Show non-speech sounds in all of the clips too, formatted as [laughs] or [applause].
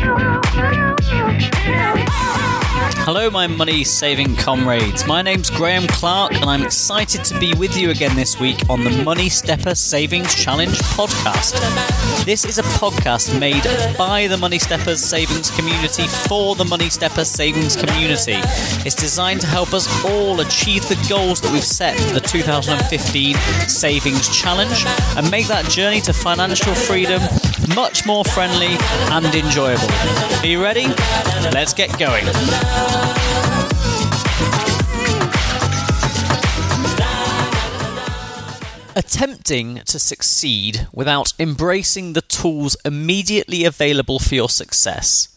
you. Hello, my money saving comrades. My name's Graham Clark, and I'm excited to be with you again this week on the Money Stepper Savings Challenge podcast. This is a podcast made by the Money Steppers savings community for the Money Stepper savings community. It's designed to help us all achieve the goals that we've set for the 2015 Savings Challenge and make that journey to financial freedom much more friendly and enjoyable. Are you ready? Let's get going. Attempting to succeed without embracing the tools immediately available for your success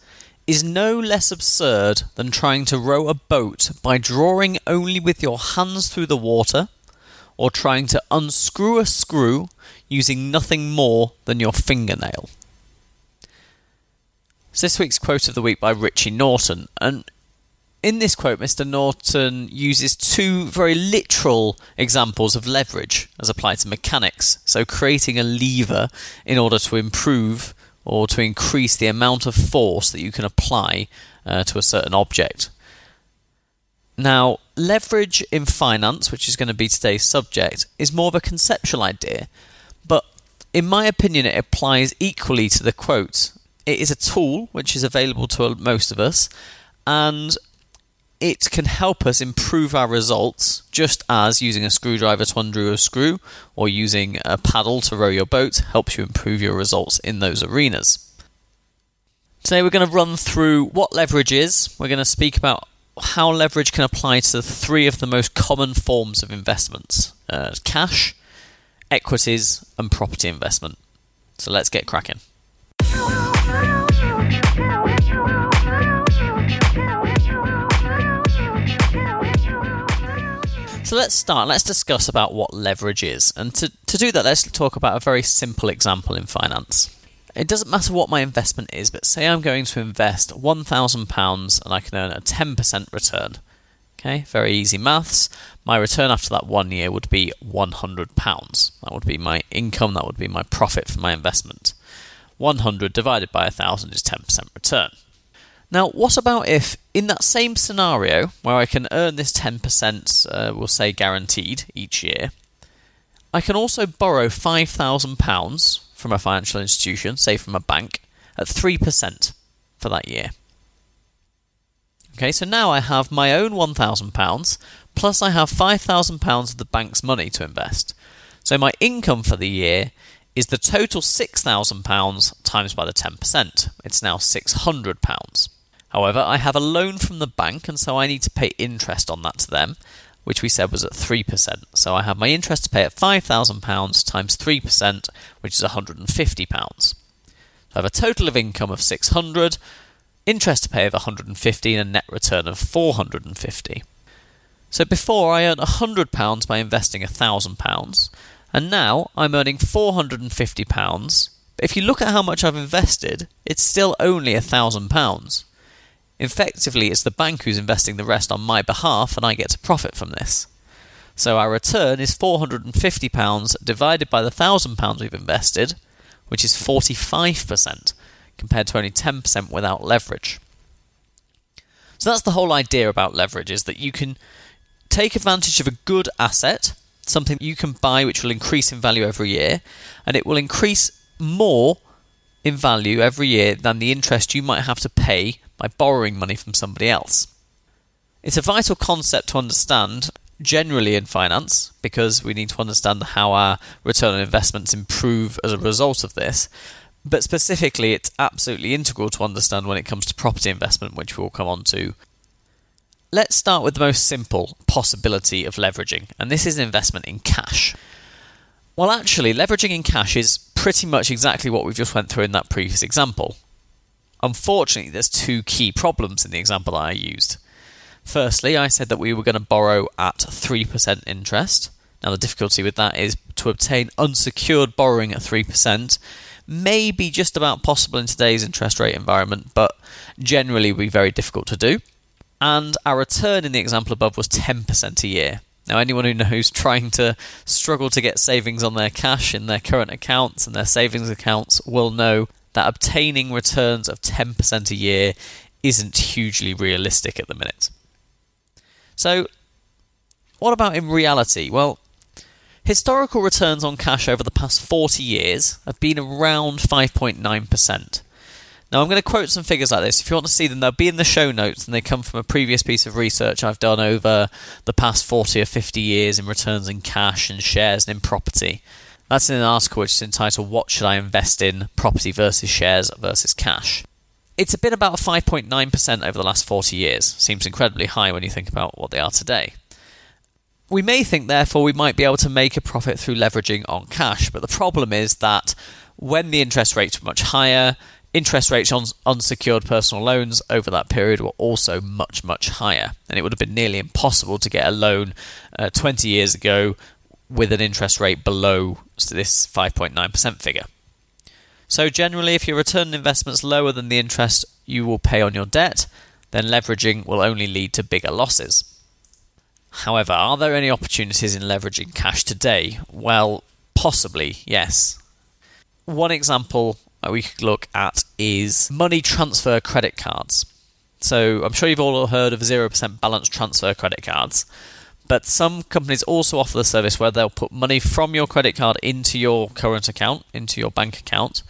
is no less absurd than trying to row a boat by drawing only with your hands through the water or trying to unscrew a screw using nothing more than your fingernail. So this week's quote of the week by Richie Norton, and in this quote, Mr. Norton uses two very literal examples of leverage as applied to mechanics. So, creating a lever in order to improve or to increase the amount of force that you can apply uh, to a certain object. Now, leverage in finance, which is going to be today's subject, is more of a conceptual idea, but in my opinion, it applies equally to the quote. It is a tool which is available to most of us, and it can help us improve our results just as using a screwdriver to undo a screw or using a paddle to row your boat helps you improve your results in those arenas. Today we're going to run through what leverage is, we're going to speak about how leverage can apply to three of the most common forms of investments uh, cash, equities, and property investment. So let's get cracking. So let's start. Let's discuss about what leverage is. And to, to do that, let's talk about a very simple example in finance. It doesn't matter what my investment is, but say I'm going to invest £1,000 and I can earn a 10% return. Okay, very easy maths. My return after that one year would be £100. That would be my income, that would be my profit for my investment. 100 divided by 1,000 is 10% return. Now, what about if, in that same scenario where I can earn this 10%, uh, we'll say guaranteed each year, I can also borrow £5,000 from a financial institution, say from a bank, at 3% for that year. Okay, so now I have my own £1,000 plus I have £5,000 of the bank's money to invest. So my income for the year is the total £6,000 times by the 10%. It's now £600. However, I have a loan from the bank, and so I need to pay interest on that to them, which we said was at 3%. So I have my interest to pay at £5,000 times 3%, which is £150. So I have a total of income of 600 interest to pay of 150 and a net return of 450. So before I earned £100 by investing £1,000, and now I'm earning £450. But if you look at how much I've invested, it's still only £1,000. Effectively, it's the bank who's investing the rest on my behalf, and I get to profit from this. So our return is £450 divided by the £1,000 we've invested, which is 45%, compared to only 10% without leverage. So that's the whole idea about leverage is that you can take advantage of a good asset, something you can buy which will increase in value every year, and it will increase more in value every year than the interest you might have to pay by borrowing money from somebody else. It's a vital concept to understand generally in finance because we need to understand how our return on investments improve as a result of this. But specifically, it's absolutely integral to understand when it comes to property investment, which we'll come on to. Let's start with the most simple possibility of leveraging, and this is an investment in cash. Well, actually, leveraging in cash is pretty much exactly what we've just went through in that previous example. Unfortunately, there's two key problems in the example that I used. Firstly, I said that we were going to borrow at 3% interest. Now, the difficulty with that is to obtain unsecured borrowing at 3% may be just about possible in today's interest rate environment, but generally be very difficult to do. And our return in the example above was 10% a year. Now, anyone who knows [laughs] trying to struggle to get savings on their cash in their current accounts and their savings accounts will know that obtaining returns of 10% a year isn't hugely realistic at the minute. So, what about in reality? Well, historical returns on cash over the past 40 years have been around 5.9%. Now, I'm going to quote some figures like this. If you want to see them, they'll be in the show notes and they come from a previous piece of research I've done over the past 40 or 50 years in returns in cash and shares and in property. That's in an article which is entitled What Should I Invest in? Property versus Shares versus Cash. It's been about 5.9% over the last 40 years. Seems incredibly high when you think about what they are today. We may think, therefore, we might be able to make a profit through leveraging on cash, but the problem is that when the interest rates were much higher, interest rates on unsecured personal loans over that period were also much, much higher. And it would have been nearly impossible to get a loan uh, 20 years ago with an interest rate below this 5.9% figure. So, generally, if your return on investment is lower than the interest you will pay on your debt, then leveraging will only lead to bigger losses. However, are there any opportunities in leveraging cash today? Well, possibly, yes. One example we could look at is money transfer credit cards. So, I'm sure you've all heard of 0% balance transfer credit cards. But some companies also offer the service where they'll put money from your credit card into your current account, into your bank account,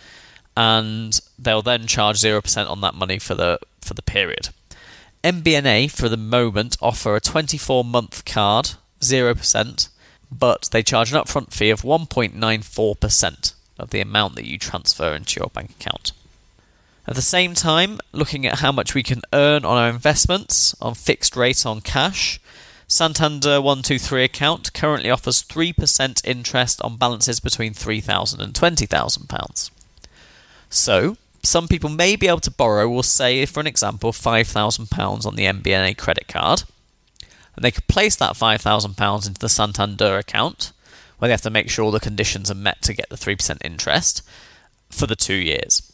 and they'll then charge 0% on that money for the for the period. MBNA for the moment offer a 24 month card, 0%, but they charge an upfront fee of 1.94% of the amount that you transfer into your bank account. At the same time, looking at how much we can earn on our investments on fixed rate on cash, Santander 123 account currently offers 3% interest on balances between £3,000 and £20,000. So, some people may be able to borrow, we'll say, for an example, £5,000 on the MBNA credit card, and they could place that £5,000 into the Santander account, where they have to make sure all the conditions are met to get the 3% interest for the two years.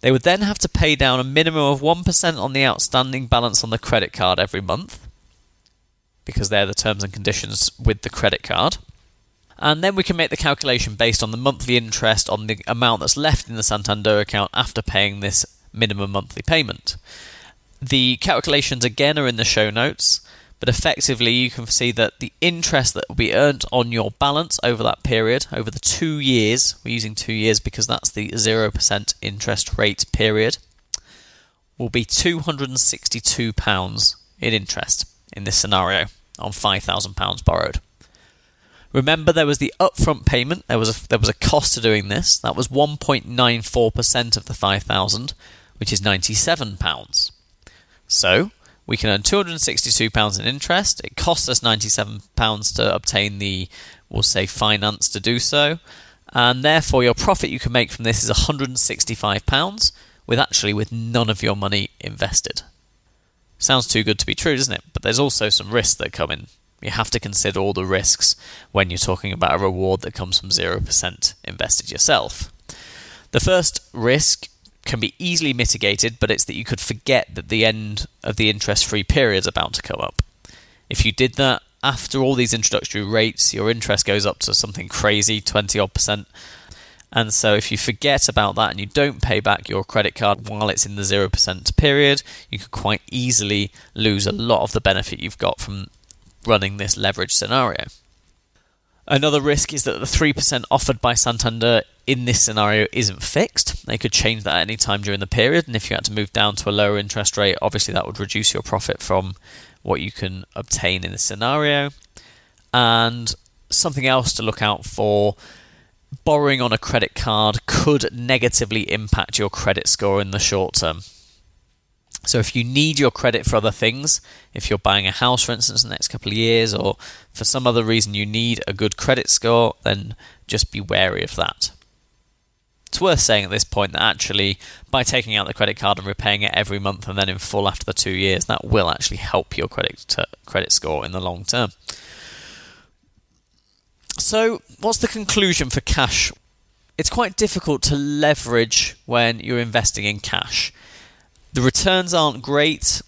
They would then have to pay down a minimum of 1% on the outstanding balance on the credit card every month, because they're the terms and conditions with the credit card. And then we can make the calculation based on the monthly interest on the amount that's left in the Santander account after paying this minimum monthly payment. The calculations again are in the show notes, but effectively you can see that the interest that will be earned on your balance over that period, over the two years, we're using two years because that's the 0% interest rate period, will be £262 in interest in this scenario on £5,000 borrowed. Remember, there was the upfront payment. There was a, there was a cost to doing this. That was 1.94% of the 5,000, which is 97 pounds. So we can earn 262 pounds in interest. It costs us 97 pounds to obtain the, we'll say, finance to do so, and therefore your profit you can make from this is 165 pounds, with actually with none of your money invested. Sounds too good to be true, doesn't it? But there's also some risks that come in. You have to consider all the risks when you're talking about a reward that comes from 0% invested yourself. The first risk can be easily mitigated, but it's that you could forget that the end of the interest free period is about to come up. If you did that after all these introductory rates, your interest goes up to something crazy, 20 odd percent, and so, if you forget about that and you don't pay back your credit card while it's in the 0% period, you could quite easily lose a lot of the benefit you've got from running this leverage scenario. Another risk is that the 3% offered by Santander in this scenario isn't fixed. They could change that at any time during the period, and if you had to move down to a lower interest rate, obviously that would reduce your profit from what you can obtain in this scenario. And something else to look out for borrowing on a credit card could negatively impact your credit score in the short term. So if you need your credit for other things, if you're buying a house, for instance, in the next couple of years, or for some other reason you need a good credit score, then just be wary of that. It's worth saying at this point that actually, by taking out the credit card and repaying it every month and then in full after the two years, that will actually help your credit uh, credit score in the long term. So, what's the conclusion for cash? It's quite difficult to leverage when you're investing in cash the returns aren't great,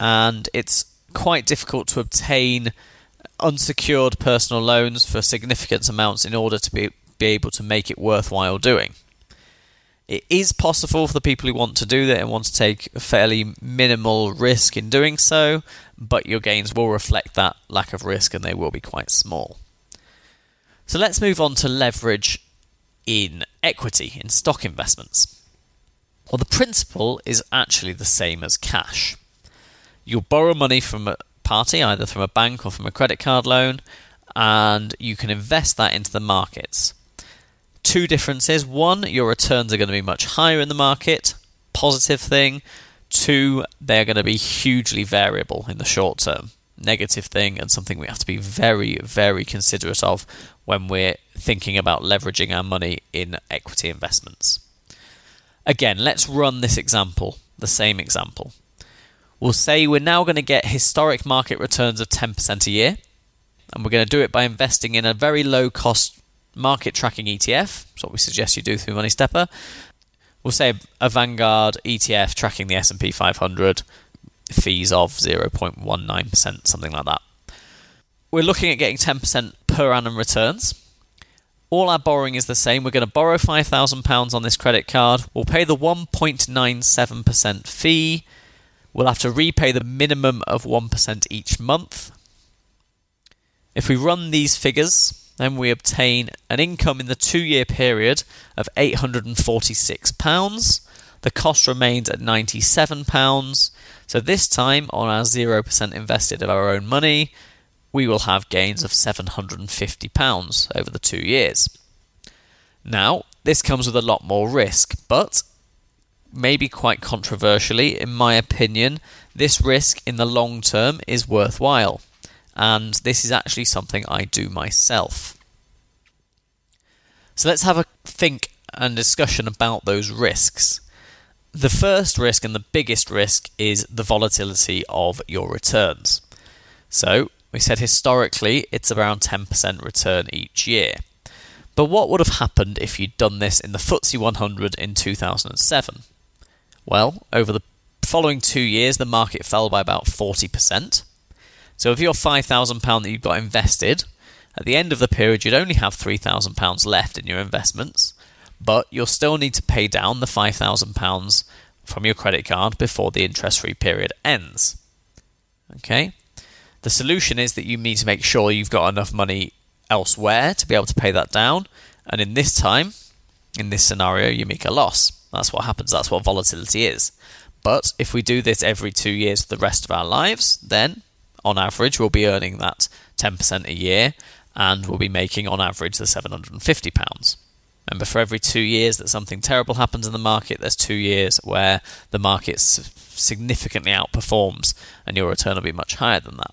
and it's quite difficult to obtain unsecured personal loans for significant amounts in order to be, be able to make it worthwhile doing. It is possible for the people who want to do that and want to take a fairly minimal risk in doing so, but your gains will reflect that lack of risk and they will be quite small. So let's move on to leverage in equity, in stock investments. Well, the principle is actually the same as cash. You'll borrow money from a party, either from a bank or from a credit card loan, and you can invest that into the markets. Two differences. One, your returns are going to be much higher in the market, positive thing. Two, they're going to be hugely variable in the short term, negative thing, and something we have to be very, very considerate of when we're thinking about leveraging our money in equity investments. Again, let's run this example, the same example. We'll say we're now going to get historic market returns of 10% a year, and we're going to do it by investing in a very low cost market tracking ETF. That's what we suggest you do through Money Stepper. We'll say a Vanguard ETF tracking the S&P 500, fees of 0.19%, something like that. We're looking at getting 10% per annum returns all our borrowing is the same. We're going to borrow £5,000 on this credit card. We'll pay the 1.97% fee. We'll have to repay the minimum of 1% each month. If we run these figures, then we obtain an income in the two year period of £846. The cost remains at £97. So this time, on our 0% invested of our own money, we will have gains of £750 over the two years. Now, this comes with a lot more risk, but maybe quite controversially, in my opinion, this risk in the long term is worthwhile. And this is actually something I do myself. So let's have a think and discussion about those risks. The first risk and the biggest risk is the volatility of your returns. So, we said historically it's around 10% return each year. But what would have happened if you'd done this in the FTSE 100 in 2007? Well, over the following two years, the market fell by about 40%. So if your £5,000 that you've got invested, at the end of the period, you'd only have £3,000 left in your investments, but you'll still need to pay down the £5,000 from your credit card before the interest free period ends. Okay? The solution is that you need to make sure you've got enough money elsewhere to be able to pay that down. And in this time, in this scenario, you make a loss. That's what happens. That's what volatility is. But if we do this every two years for the rest of our lives, then on average, we'll be earning that 10% a year and we'll be making on average the £750. Remember, for every two years that something terrible happens in the market, there's two years where the market significantly outperforms and your return will be much higher than that.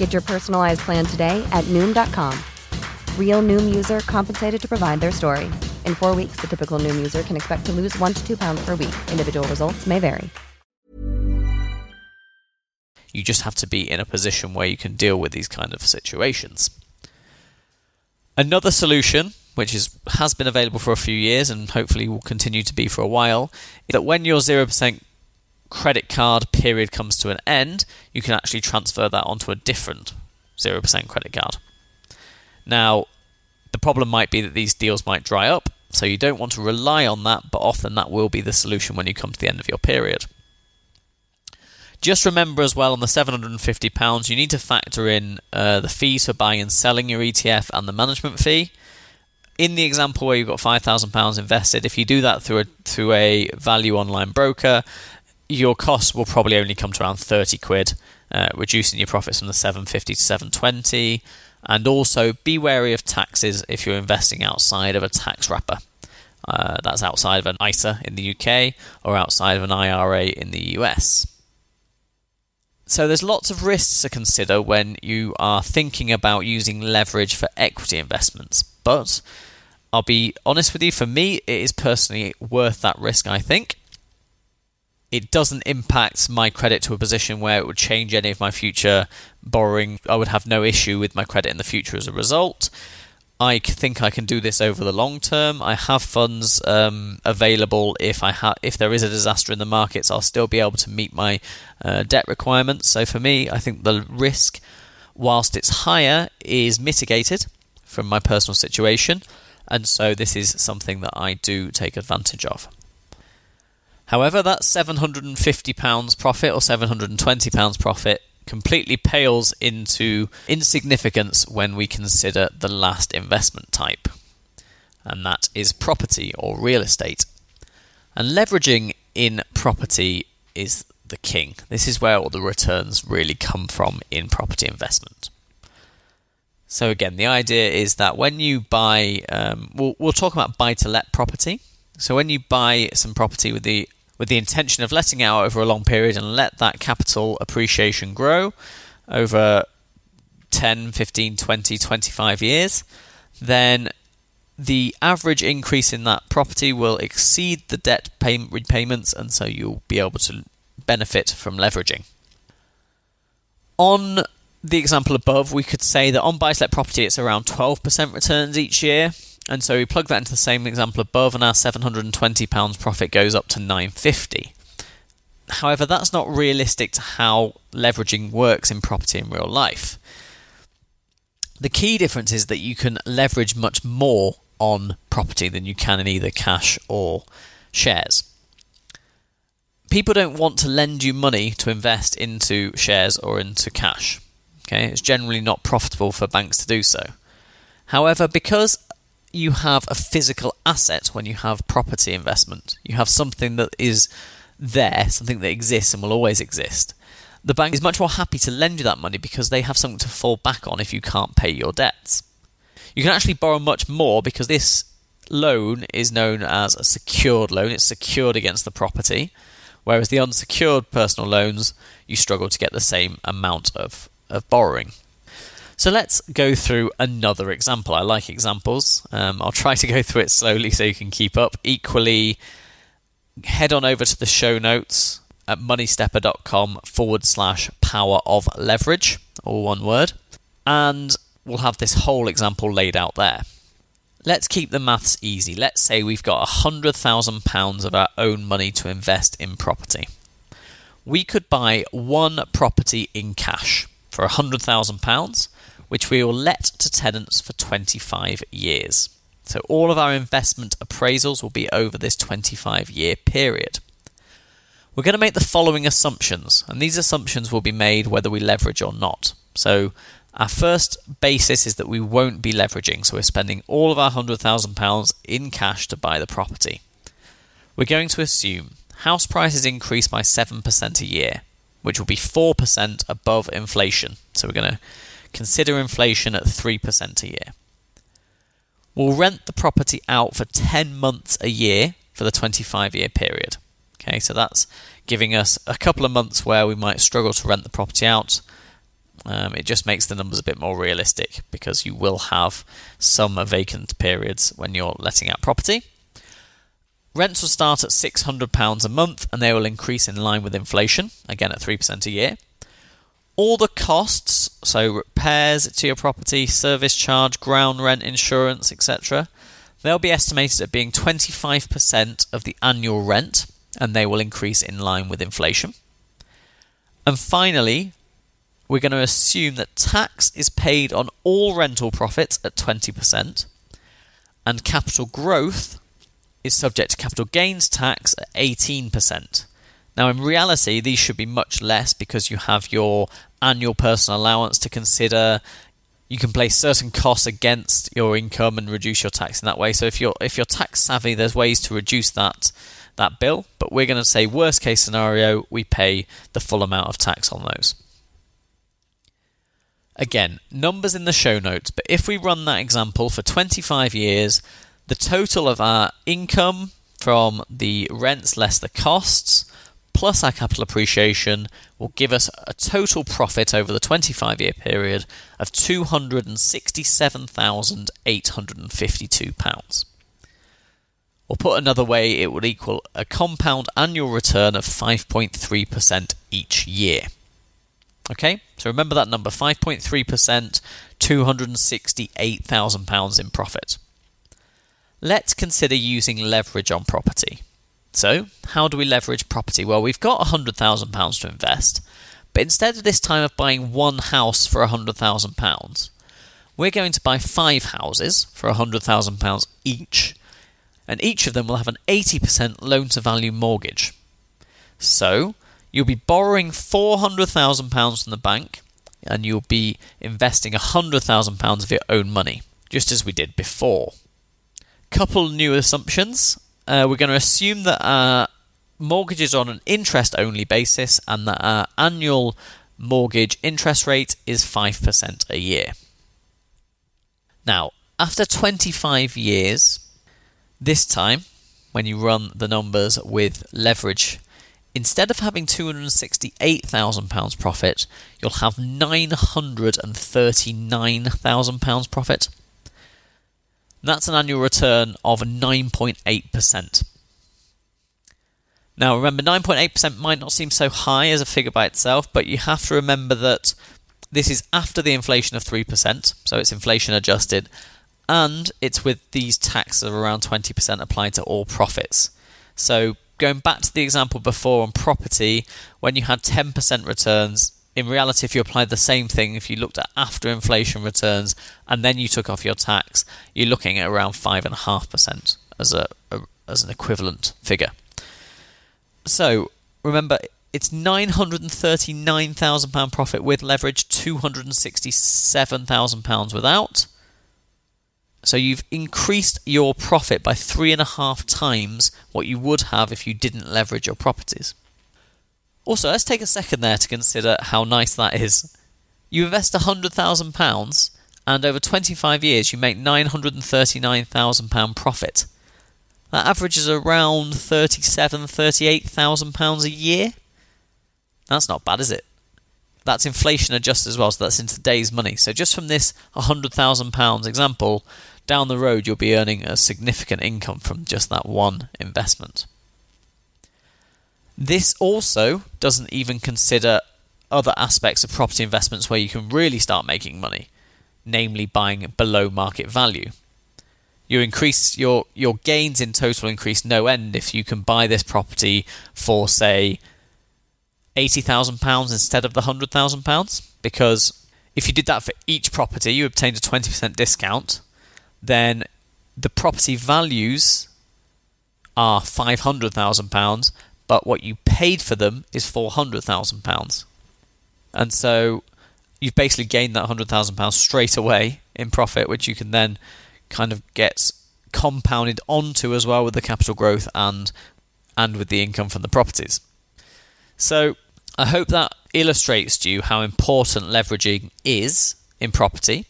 Get your personalized plan today at Noom.com. Real Noom user compensated to provide their story. In four weeks, the typical Noom user can expect to lose one to two pounds per week. Individual results may vary. You just have to be in a position where you can deal with these kind of situations. Another solution, which is has been available for a few years and hopefully will continue to be for a while, is that when your zero percent credit card period comes to an end, you can actually transfer that onto a different 0% credit card. Now, the problem might be that these deals might dry up, so you don't want to rely on that, but often that will be the solution when you come to the end of your period. Just remember as well on the £750, you need to factor in uh, the fees for buying and selling your ETF and the management fee. In the example where you've got £5,000 invested, if you do that through a, through a value online broker, your costs will probably only come to around 30 quid, uh, reducing your profits from the 750 to 720. And also be wary of taxes if you're investing outside of a tax wrapper. Uh, that's outside of an ISA in the UK or outside of an IRA in the US. So there's lots of risks to consider when you are thinking about using leverage for equity investments. But I'll be honest with you, for me, it is personally worth that risk, I think it doesn't impact my credit to a position where it would change any of my future borrowing. I would have no issue with my credit in the future as a result. I think I can do this over the long term. I have funds um, available if I ha- if there is a disaster in the markets. I'll still be able to meet my uh, debt requirements. So for me, I think the risk, whilst it's higher, is mitigated from my personal situation, and so this is something that I do take advantage of. However, that £750 profit or £720 profit completely pales into insignificance when we consider the last investment type, and that is property or real estate. And leveraging in property is the king. This is where all the returns really come from in property investment. So again, the idea is that when you buy, um, we'll, we'll talk about buy-to-let property. So when you buy some property with the with the intention of letting out over a long period and let that capital appreciation grow over 10, 15, 20, 25 years, then the average increase in that property will exceed the debt payment repayments, and so you'll be able to benefit from leveraging. On the example above, we could say that on buy to let property, it's around 12% returns each year. And so we plug that into the same example above, and our £720 profit goes up to 950 However, that's not realistic to how leveraging works in property in real life. The key difference is that you can leverage much more on property than you can in either cash or shares. People don't want to lend you money to invest into shares or into cash. Okay, it's generally not profitable for banks to do so. However, because you have a physical asset when you have property investment. You have something that is there, something that exists and will always exist. The bank is much more happy to lend you that money because they have something to fall back on if you can't pay your debts. You can actually borrow much more because this loan is known as a secured loan, it's secured against the property, whereas the unsecured personal loans, you struggle to get the same amount of, of borrowing. So let's go through another example. I like examples. Um, I'll try to go through it slowly so you can keep up. Equally, head on over to the show notes at moneystepper.com forward slash power of leverage, all one word. And we'll have this whole example laid out there. Let's keep the maths easy. Let's say we've got £100,000 of our own money to invest in property. We could buy one property in cash for £100,000, which we will let to tenants for 25 years. So all of our investment appraisals will be over this 25 year period. We're going to make the following assumptions, and these assumptions will be made whether we leverage or not. So our first basis is that we won't be leveraging, so we're spending all of our £100,000 in cash to buy the property. We're going to assume house prices increase by 7% a year, which will be 4% above inflation. So we're going to consider inflation at 3% a year. We'll rent the property out for 10 months a year for the 25 year period. Okay, so that's giving us a couple of months where we might struggle to rent the property out um, it just makes the numbers a bit more realistic because you will have some vacant periods when you're letting out property. Rents will start at £600 a month and they will increase in line with inflation, again at 3% a year. All the costs, so repairs to your property, service charge, ground rent, insurance, etc., they'll be estimated at being 25% of the annual rent and they will increase in line with inflation. And finally, we're going to assume that tax is paid on all rental profits at 20%, and capital growth is subject to capital gains tax at 18%. Now, in reality, these should be much less because you have your annual personal allowance to consider. You can place certain costs against your income and reduce your tax in that way. So, if you're if you're tax savvy, there's ways to reduce that that bill. But we're going to say worst case scenario, we pay the full amount of tax on those. Again, numbers in the show notes, but if we run that example for 25 years, the total of our income from the rents less the costs plus our capital appreciation will give us a total profit over the 25 year period of £267,852. Or put another way, it would equal a compound annual return of 5.3% each year. Okay, so remember that number 5.3%, £268,000 in profit. Let's consider using leverage on property. So, how do we leverage property? Well, we've got £100,000 to invest, but instead of this time of buying one house for £100,000, we're going to buy five houses for £100,000 each, and each of them will have an 80% loan to value mortgage. So, You'll be borrowing £400,000 from the bank and you'll be investing £100,000 of your own money, just as we did before. Couple new assumptions. Uh, we're going to assume that our mortgage is on an interest only basis and that our annual mortgage interest rate is 5% a year. Now, after 25 years, this time, when you run the numbers with leverage instead of having £268,000 profit, you'll have £939,000 profit. That's an annual return of 9.8%. Now, remember, 9.8% might not seem so high as a figure by itself, but you have to remember that this is after the inflation of 3%, so it's inflation adjusted, and it's with these taxes of around 20% applied to all profits. So going back to the example before on property, when you had 10% returns, in reality, if you applied the same thing, if you looked at after inflation returns and then you took off your tax, you're looking at around 5.5% as, a, a, as an equivalent figure. So remember, it's £939,000 profit with leverage, £267,000 without. So you've increased your profit by three and a half times what you would have if you didn't leverage your properties. Also, let's take a second there to consider how nice that is. You invest £100,000 and over 25 years you make £939,000 profit. That averages around £37,000, £38,000 a year. That's not bad, is it? That's inflation adjusted as well, so that's in today's money. So just from this £100,000 example, down the road you'll be earning a significant income from just that one investment. This also doesn't even consider other aspects of property investments where you can really start making money. namely buying below market value. You increase your your gains in total increase no end if you can buy this property for say eighty thousand pounds instead of the hundred thousand pounds. Because if you did that for each property, you obtained a twenty percent discount. Then the property values are five hundred thousand pounds, but what you paid for them is four hundred thousand pounds, and so you've basically gained that hundred thousand pounds straight away in profit, which you can then kind of get compounded onto as well with the capital growth and and with the income from the properties. So I hope that illustrates to you how important leveraging is in property.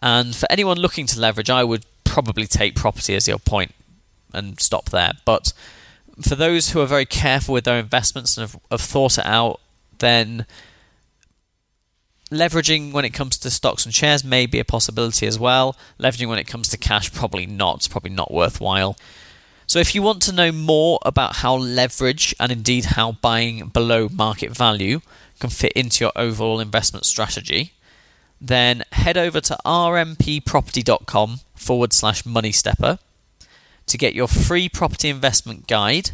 And for anyone looking to leverage, I would probably take property as your point and stop there. But for those who are very careful with their investments and have, have thought it out, then leveraging when it comes to stocks and shares may be a possibility as well. Leveraging when it comes to cash, probably not. It's probably not worthwhile. So, if you want to know more about how leverage and indeed how buying below market value can fit into your overall investment strategy, then head over to rmpproperty.com forward slash money stepper to get your free property investment guide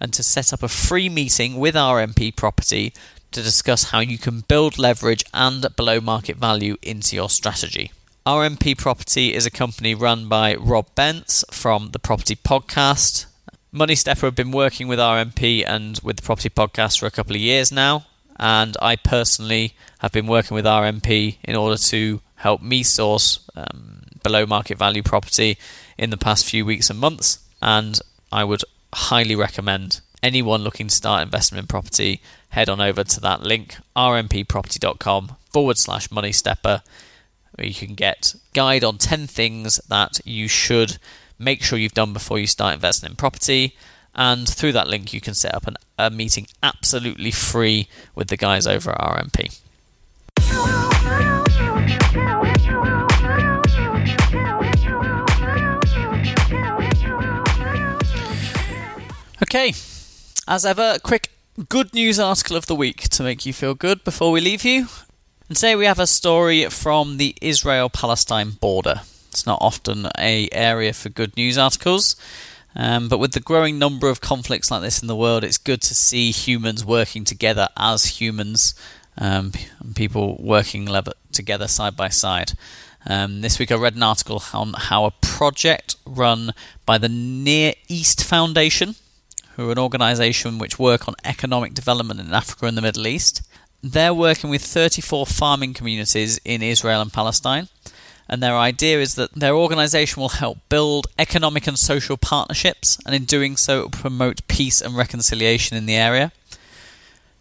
and to set up a free meeting with RMP Property to discuss how you can build leverage and below market value into your strategy. RMP Property is a company run by Rob Bence from the Property Podcast. Money Stepper have been working with RMP and with the Property Podcast for a couple of years now, and I personally have been working with RMP in order to help me source um, below market value property in the past few weeks and months. And I would highly recommend anyone looking to start investment in property head on over to that link rmpproperty.com forward slash money stepper where you can get guide on 10 things that you should make sure you've done before you start investing in property and through that link you can set up an, a meeting absolutely free with the guys over at rmp Okay, as ever, a quick good news article of the week to make you feel good before we leave you. And today we have a story from the Israel-Palestine border. It's not often a area for good news articles, um, but with the growing number of conflicts like this in the world, it's good to see humans working together as humans, um, people working together side by side. Um, this week I read an article on how a project run by the Near East Foundation who are an organisation which work on economic development in Africa and the Middle East. They're working with 34 farming communities in Israel and Palestine. And their idea is that their organisation will help build economic and social partnerships, and in doing so, it will promote peace and reconciliation in the area.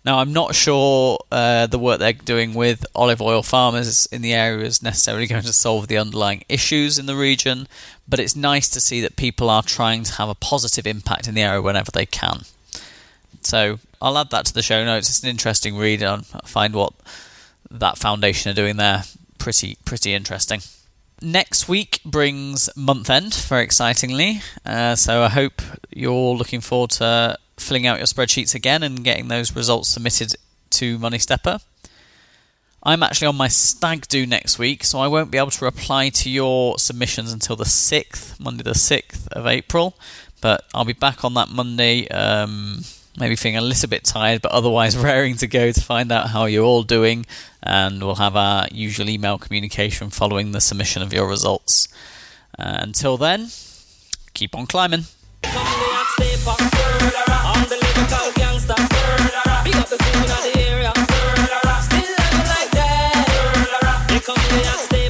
Now, I'm not sure uh, the work they're doing with olive oil farmers in the area is necessarily [laughs] going to solve the underlying issues in the region, but it's nice to see that people are trying to have a positive impact in the area whenever they can. So I'll add that to the show notes. It's an interesting read. I find what that foundation are doing there pretty pretty interesting. Next week brings month end, very excitingly. Uh, so I hope you're looking forward to filling out your spreadsheets again and getting those results submitted to Money Stepper. I'm actually on my stag do next week, so I won't be able to reply to your submissions until the 6th, Monday the 6th of April. But I'll be back on that Monday, um, maybe feeling a little bit tired, but otherwise [laughs] raring to go to find out how you're all doing. And we'll have our usual email communication following the submission of your results. Uh, until then, keep on climbing. Still like that. They come here and stay